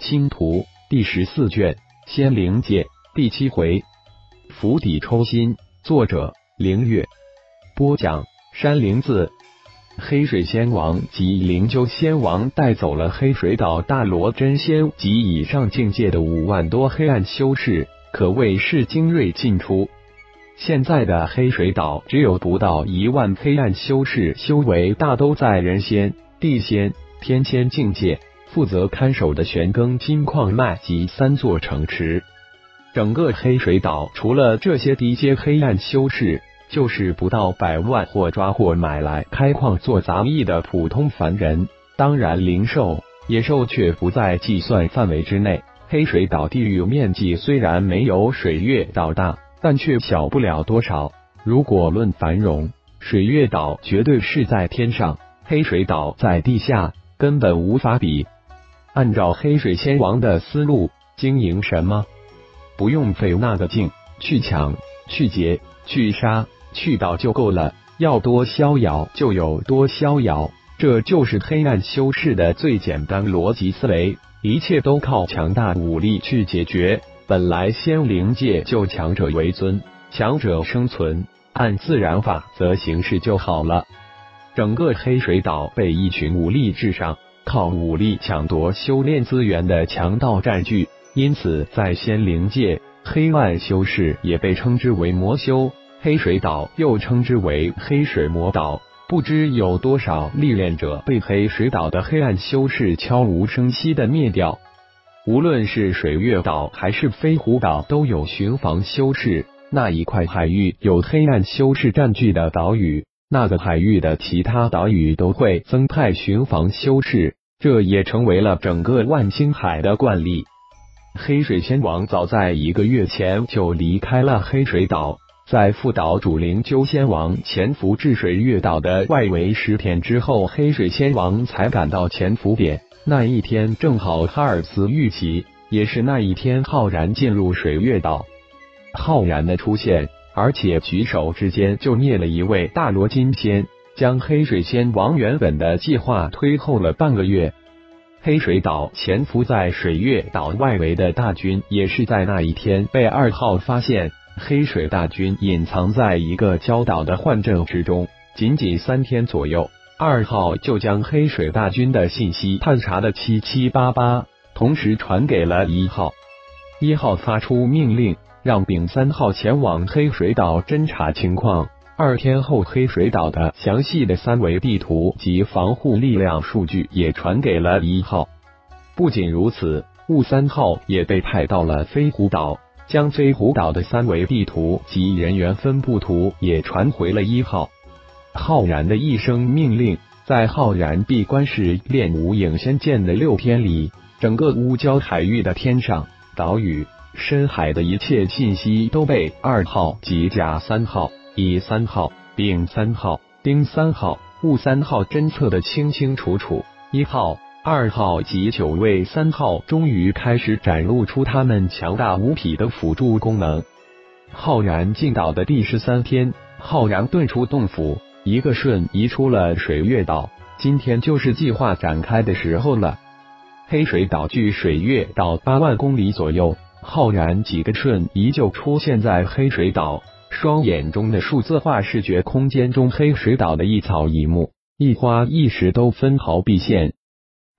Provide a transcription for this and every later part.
星图第十四卷，仙灵界第七回，釜底抽薪。作者：凌月。播讲：山灵子。黑水仙王及灵鹫仙王带走了黑水岛大罗真仙及以上境界的五万多黑暗修士，可谓是精锐尽出。现在的黑水岛只有不到一万黑暗修士，修为大都在人仙、地仙、天仙境界。负责看守的玄庚金矿脉及三座城池，整个黑水岛除了这些低阶黑暗修士，就是不到百万或抓或买来开矿做杂役的普通凡人。当然，灵兽、野兽却不在计算范围之内。黑水岛地域面积虽然没有水月岛大，但却小不了多少。如果论繁荣，水月岛绝对是在天上，黑水岛在地下，根本无法比。按照黑水仙王的思路经营什么？不用费那个劲去抢、去劫、去杀、去盗就够了。要多逍遥就有多逍遥，这就是黑暗修士的最简单逻辑思维。一切都靠强大武力去解决。本来仙灵界就强者为尊，强者生存，按自然法则行事就好了。整个黑水岛被一群武力至上。靠武力抢夺修炼资源的强盗占据，因此在仙灵界，黑暗修士也被称之为魔修。黑水岛又称之为黑水魔岛，不知有多少历练者被黑水岛的黑暗修士悄无声息的灭掉。无论是水月岛还是飞狐岛，都有巡防修士。那一块海域有黑暗修士占据的岛屿。那个海域的其他岛屿都会增派巡防修士，这也成为了整个万星海的惯例。黑水仙王早在一个月前就离开了黑水岛，在副岛主灵鹫仙王潜伏至水月岛的外围十天之后，黑水仙王才赶到潜伏点。那一天正好哈尔斯遇袭，也是那一天浩然进入水月岛。浩然的出现。而且举手之间就灭了一位大罗金仙，将黑水仙王原本的计划推后了半个月。黑水岛潜伏在水月岛外围的大军，也是在那一天被二号发现。黑水大军隐藏在一个礁岛的幻阵之中，仅仅三天左右，二号就将黑水大军的信息探查的七七八八，同时传给了一号。一号发出命令。让丙三号前往黑水岛侦查情况。二天后，黑水岛的详细的三维地图及防护力量数据也传给了一号。不仅如此，雾三号也被派到了飞狐岛，将飞狐岛的三维地图及人员分布图也传回了一号。浩然的一声命令，在浩然闭关时练无影仙剑的六天里，整个乌礁海域的天上岛屿。深海的一切信息都被二号及甲三号、乙三号、丙三号、丁三号、戊三号侦测的清清楚楚。一号、二号及九位三号终于开始展露出他们强大无匹的辅助功能。浩然进岛的第十三天，浩然遁出洞府，一个瞬移出了水月岛。今天就是计划展开的时候了。黑水岛距水月岛八万公里左右。浩然几个瞬移就出现在黑水岛，双眼中的数字化视觉空间中，黑水岛的一草一木、一花一石都分毫毕现。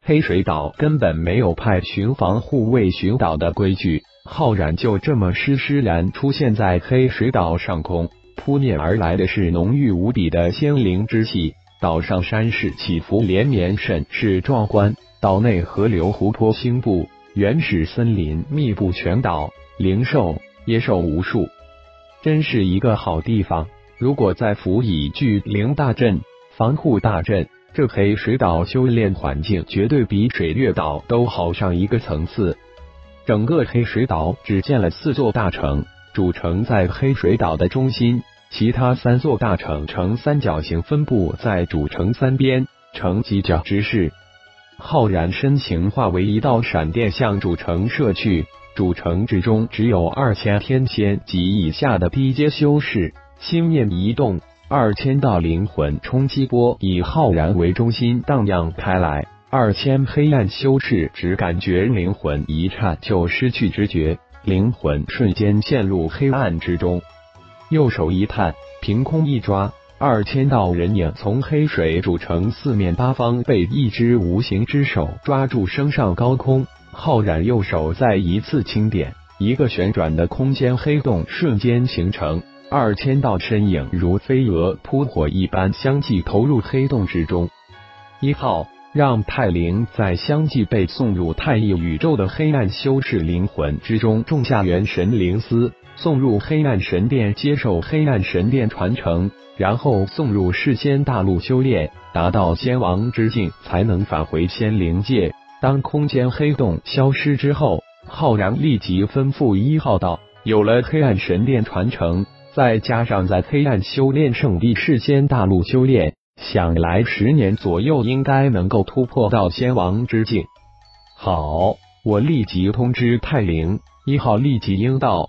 黑水岛根本没有派巡防护卫巡岛的规矩，浩然就这么施施然出现在黑水岛上空，扑面而来的是浓郁无比的仙灵之气。岛上山势起伏连绵，甚是壮观。岛内河流、湖泊、星布。原始森林密布全岛，灵兽、野兽无数，真是一个好地方。如果再辅以巨灵大阵、防护大阵，这黑水岛修炼环境绝对比水月岛都好上一个层次。整个黑水岛只建了四座大城，主城在黑水岛的中心，其他三座大城呈三角形分布在主城三边，呈犄角之势。浩然身形化为一道闪电，向主城射去。主城之中只有二千天仙及以下的低阶修士。心念一动，二千道灵魂冲击波以浩然为中心荡漾开来。二千黑暗修士只感觉灵魂一颤就失去知觉，灵魂瞬间陷入黑暗之中。右手一探，凭空一抓，二千道人影从黑水主城四面八方被一只无形之手抓住，升上高空。浩然右手再一次轻点，一个旋转的空间黑洞瞬间形成，二千道身影如飞蛾扑火一般相继投入黑洞之中。一号。让泰灵在相继被送入太一宇宙的黑暗修士灵魂之中种下元神灵丝，送入黑暗神殿接受黑暗神殿传承，然后送入世仙大陆修炼，达到仙王之境才能返回仙灵界。当空间黑洞消失之后，浩然立即吩咐一号道：“有了黑暗神殿传承，再加上在黑暗修炼圣地世仙大陆修炼。”想来十年左右应该能够突破到仙王之境。好，我立即通知泰灵一号，立即应道，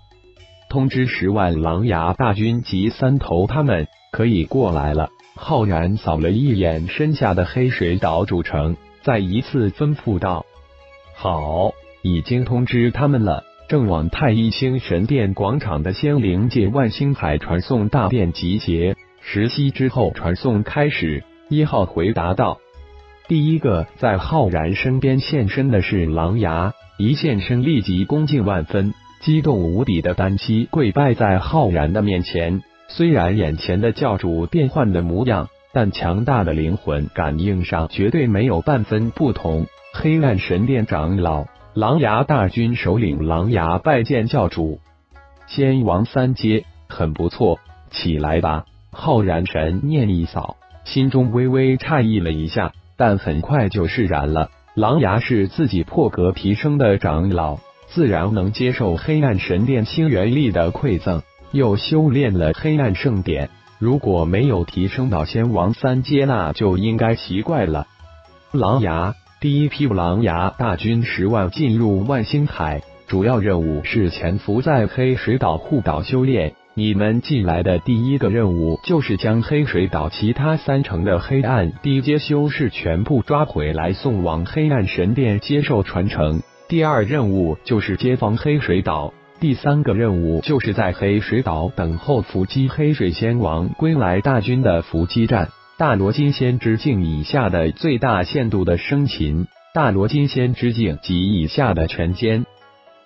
通知十万狼牙大军及三头他们可以过来了。浩然扫了一眼身下的黑水岛主城，再一次吩咐道：“好，已经通知他们了，正往太一星神殿广场的仙灵界万星海传送大殿集结。”十息之后，传送开始。一号回答道：“第一个在浩然身边现身的是狼牙，一现身立即恭敬万分，激动无比的单膝跪拜在浩然的面前。虽然眼前的教主变幻的模样，但强大的灵魂感应上绝对没有半分不同。黑暗神殿长老，狼牙大军首领狼牙拜见教主，仙王三阶，很不错，起来吧。”浩然神念一扫，心中微微诧异了一下，但很快就释然了。狼牙是自己破格提升的长老，自然能接受黑暗神殿星元力的馈赠，又修炼了黑暗圣典。如果没有提升到仙王三阶，那就应该奇怪了。狼牙第一批狼牙大军十万进入万星海，主要任务是潜伏在黑水岛护岛修炼。你们进来的第一个任务就是将黑水岛其他三成的黑暗低阶修士全部抓回来，送往黑暗神殿接受传承。第二任务就是接防黑水岛。第三个任务就是在黑水岛等候伏击黑水仙王归来大军的伏击战。大罗金仙之境以下的最大限度的生擒，大罗金仙之境及以下的全歼。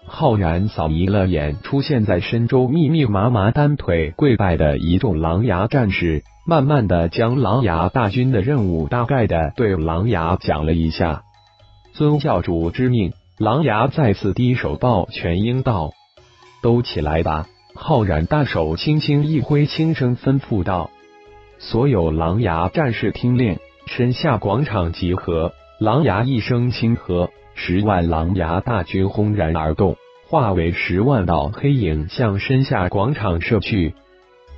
浩然扫移了眼出现在深州密密麻麻单腿跪拜的一众狼牙战士，慢慢的将狼牙大军的任务大概的对狼牙讲了一下。遵教主之命，狼牙再次低手抱拳应道：“都起来吧！”浩然大手轻轻一挥，轻声吩咐道：“所有狼牙战士听令，身下广场集合。”狼牙一声轻喝。十万狼牙大军轰然而动，化为十万道黑影向身下广场射去。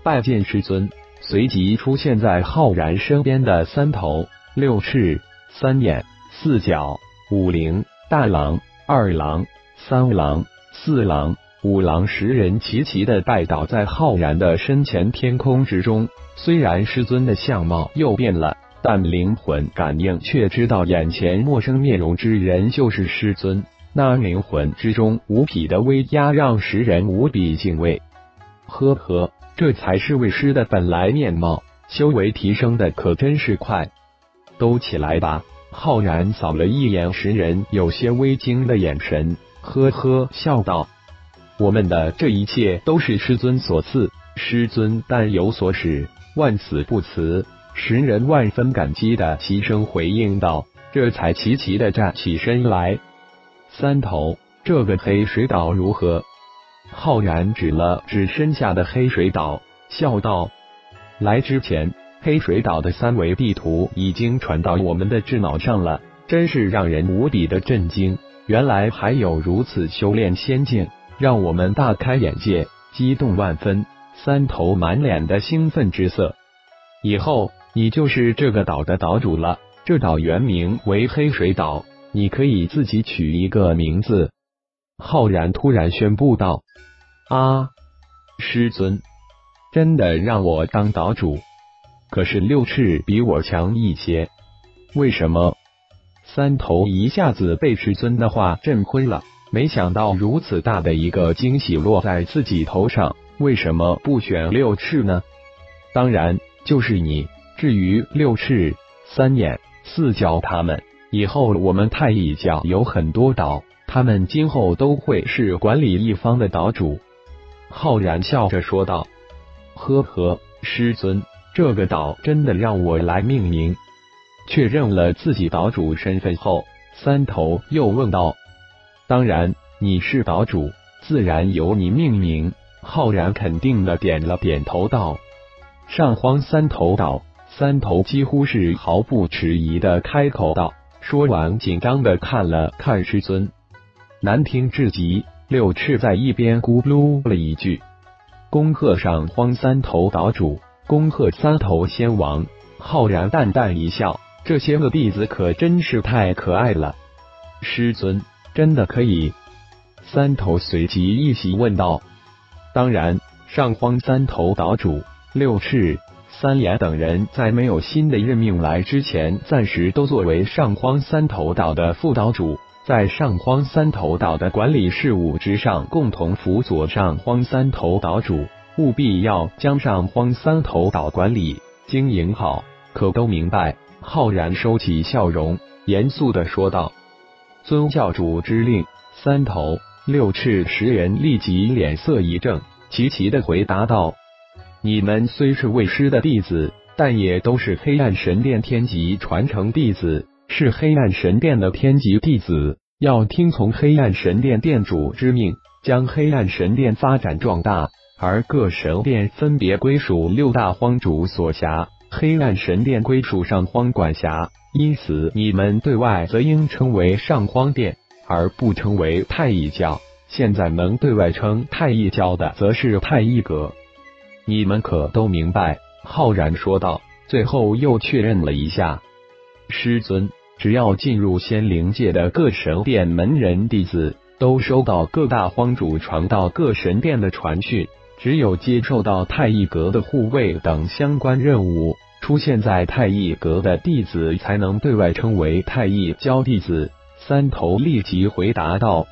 拜见师尊！随即出现在浩然身边的三头、六翅、三眼、四角、五灵、大狼、二狼、三狼、四狼、五郎十人齐齐的拜倒在浩然的身前天空之中。虽然师尊的相貌又变了。但灵魂感应却知道，眼前陌生面容之人就是师尊。那灵魂之中无匹的威压，让十人无比敬畏。呵呵，这才是为师的本来面貌，修为提升的可真是快。都起来吧！浩然扫了一眼十人有些微惊的眼神，呵呵笑道：“我们的这一切都是师尊所赐，师尊但有所使，万死不辞。”十人万分感激的齐声回应道，这才齐齐的站起身来。三头，这个黑水岛如何？浩然指了指身下的黑水岛，笑道：“来之前，黑水岛的三维地图已经传到我们的智脑上了，真是让人无比的震惊。原来还有如此修炼仙境，让我们大开眼界，激动万分。”三头满脸的兴奋之色，以后。你就是这个岛的岛主了。这岛原名为黑水岛，你可以自己取一个名字。浩然突然宣布道：“啊，师尊，真的让我当岛主？可是六翅比我强一些，为什么？”三头一下子被师尊的话震昏了，没想到如此大的一个惊喜落在自己头上，为什么不选六翅呢？当然就是你。至于六翅、三眼、四角他们，以后我们太乙教有很多岛，他们今后都会是管理一方的岛主。浩然笑着说道：“呵呵，师尊，这个岛真的让我来命名。”确认了自己岛主身份后，三头又问道：“当然，你是岛主，自然由你命名。”浩然肯定的点了点头道：“上荒三头岛。”三头几乎是毫不迟疑的开口道，说完紧张的看了看师尊，难听至极。六翅在一边咕噜了一句：“恭贺上荒三头岛主，恭贺三头仙王。”浩然淡淡一笑。这些个弟子可真是太可爱了，师尊真的可以？三头随即一席问道。当然，上荒三头岛主六翅、三眼等人在没有新的任命来之前，暂时都作为上荒三头岛的副岛主，在上荒三头岛的管理事务之上，共同辅佐上荒三头岛主，务必要将上荒三头岛管理经营好，可都明白？浩然收起笑容，严肃的说道：“尊教主之令。”三头六翅十人立即脸色一正，齐齐的回答道：“你们虽是为师的弟子，但也都是黑暗神殿天级传承弟子，是黑暗神殿的天级弟子，要听从黑暗神殿殿主之命，将黑暗神殿发展壮大。而各神殿分别归属六大荒主所辖。”黑暗神殿归属上荒管辖，因此你们对外则应称为上荒殿，而不称为太乙教。现在能对外称太乙教的，则是太乙阁。你们可都明白？浩然说道。最后又确认了一下，师尊，只要进入仙灵界的各神殿门人弟子，都收到各大荒主传到各神殿的传讯。只有接受到太乙阁的护卫等相关任务，出现在太乙阁的弟子才能对外称为太乙教弟子。三头立即回答道：“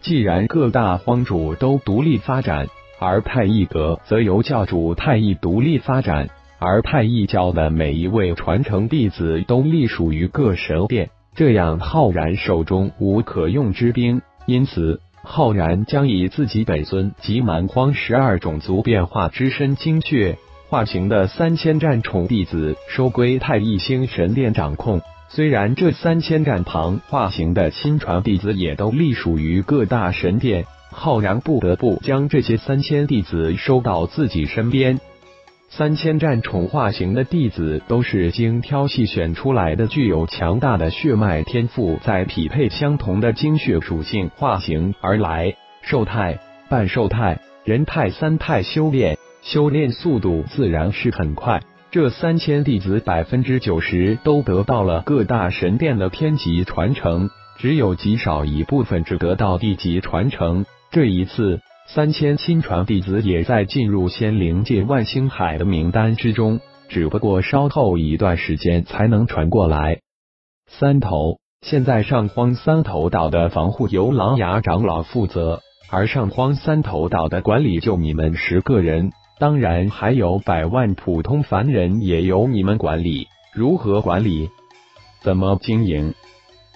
既然各大荒主都独立发展，而太乙阁则由教主太乙独立发展，而太乙教的每一位传承弟子都隶属于各神殿，这样浩然手中无可用之兵，因此。”浩然将以自己本尊及蛮荒十二种族变化之身精确化形的三千战宠弟子收归太一星神殿掌控。虽然这三千战旁化形的亲传弟子也都隶属于各大神殿，浩然不得不将这些三千弟子收到自己身边。三千战宠化形的弟子都是经挑细选出来的，具有强大的血脉天赋，在匹配相同的精血属性化形而来。兽态、半兽态、人态三态修炼，修炼速度自然是很快。这三千弟子百分之九十都得到了各大神殿的天级传承，只有极少一部分只得到地级传承。这一次。三千亲传弟子也在进入仙灵界万星海的名单之中，只不过稍后一段时间才能传过来。三头，现在上荒三头岛的防护由狼牙长老负责，而上荒三头岛的管理就你们十个人，当然还有百万普通凡人也由你们管理。如何管理？怎么经营？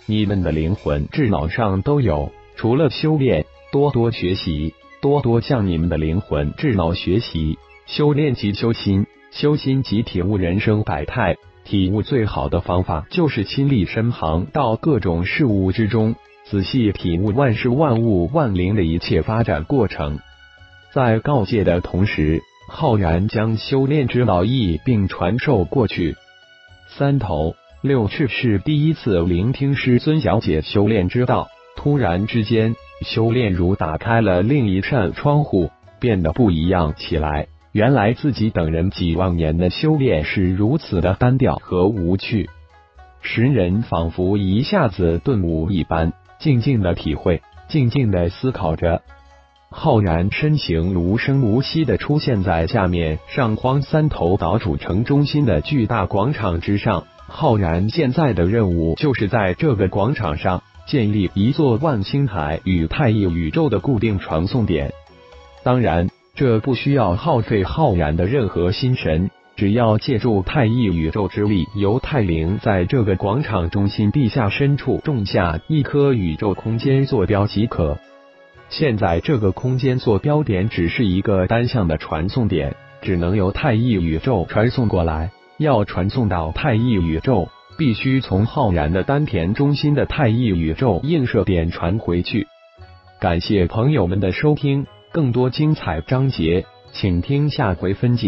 你们的灵魂智脑上都有，除了修炼，多多学习。多多向你们的灵魂智脑学习，修炼即修心，修心即体悟人生百态。体悟最好的方法就是亲历身旁，到各种事物之中，仔细体悟万事万物万灵的一切发展过程。在告诫的同时，浩然将修炼之道一并传授过去。三头六翅是第一次聆听师尊小姐修炼之道，突然之间。修炼如打开了另一扇窗户，变得不一样起来。原来自己等人几万年的修炼是如此的单调和无趣。十人仿佛一下子顿悟一般，静静的体会，静静的思考着。浩然身形无声无息的出现在下面上荒三头岛主城中心的巨大广场之上。浩然现在的任务就是在这个广场上建立一座万星台与太一宇宙的固定传送点。当然，这不需要耗费浩然的任何心神，只要借助太一宇宙之力，由太灵在这个广场中心地下深处种下一颗宇宙空间坐标即可。现在这个空间坐标点只是一个单向的传送点，只能由太一宇宙传送过来。要传送到太一宇宙，必须从浩然的丹田中心的太一宇宙映射点传回去。感谢朋友们的收听，更多精彩章节，请听下回分解。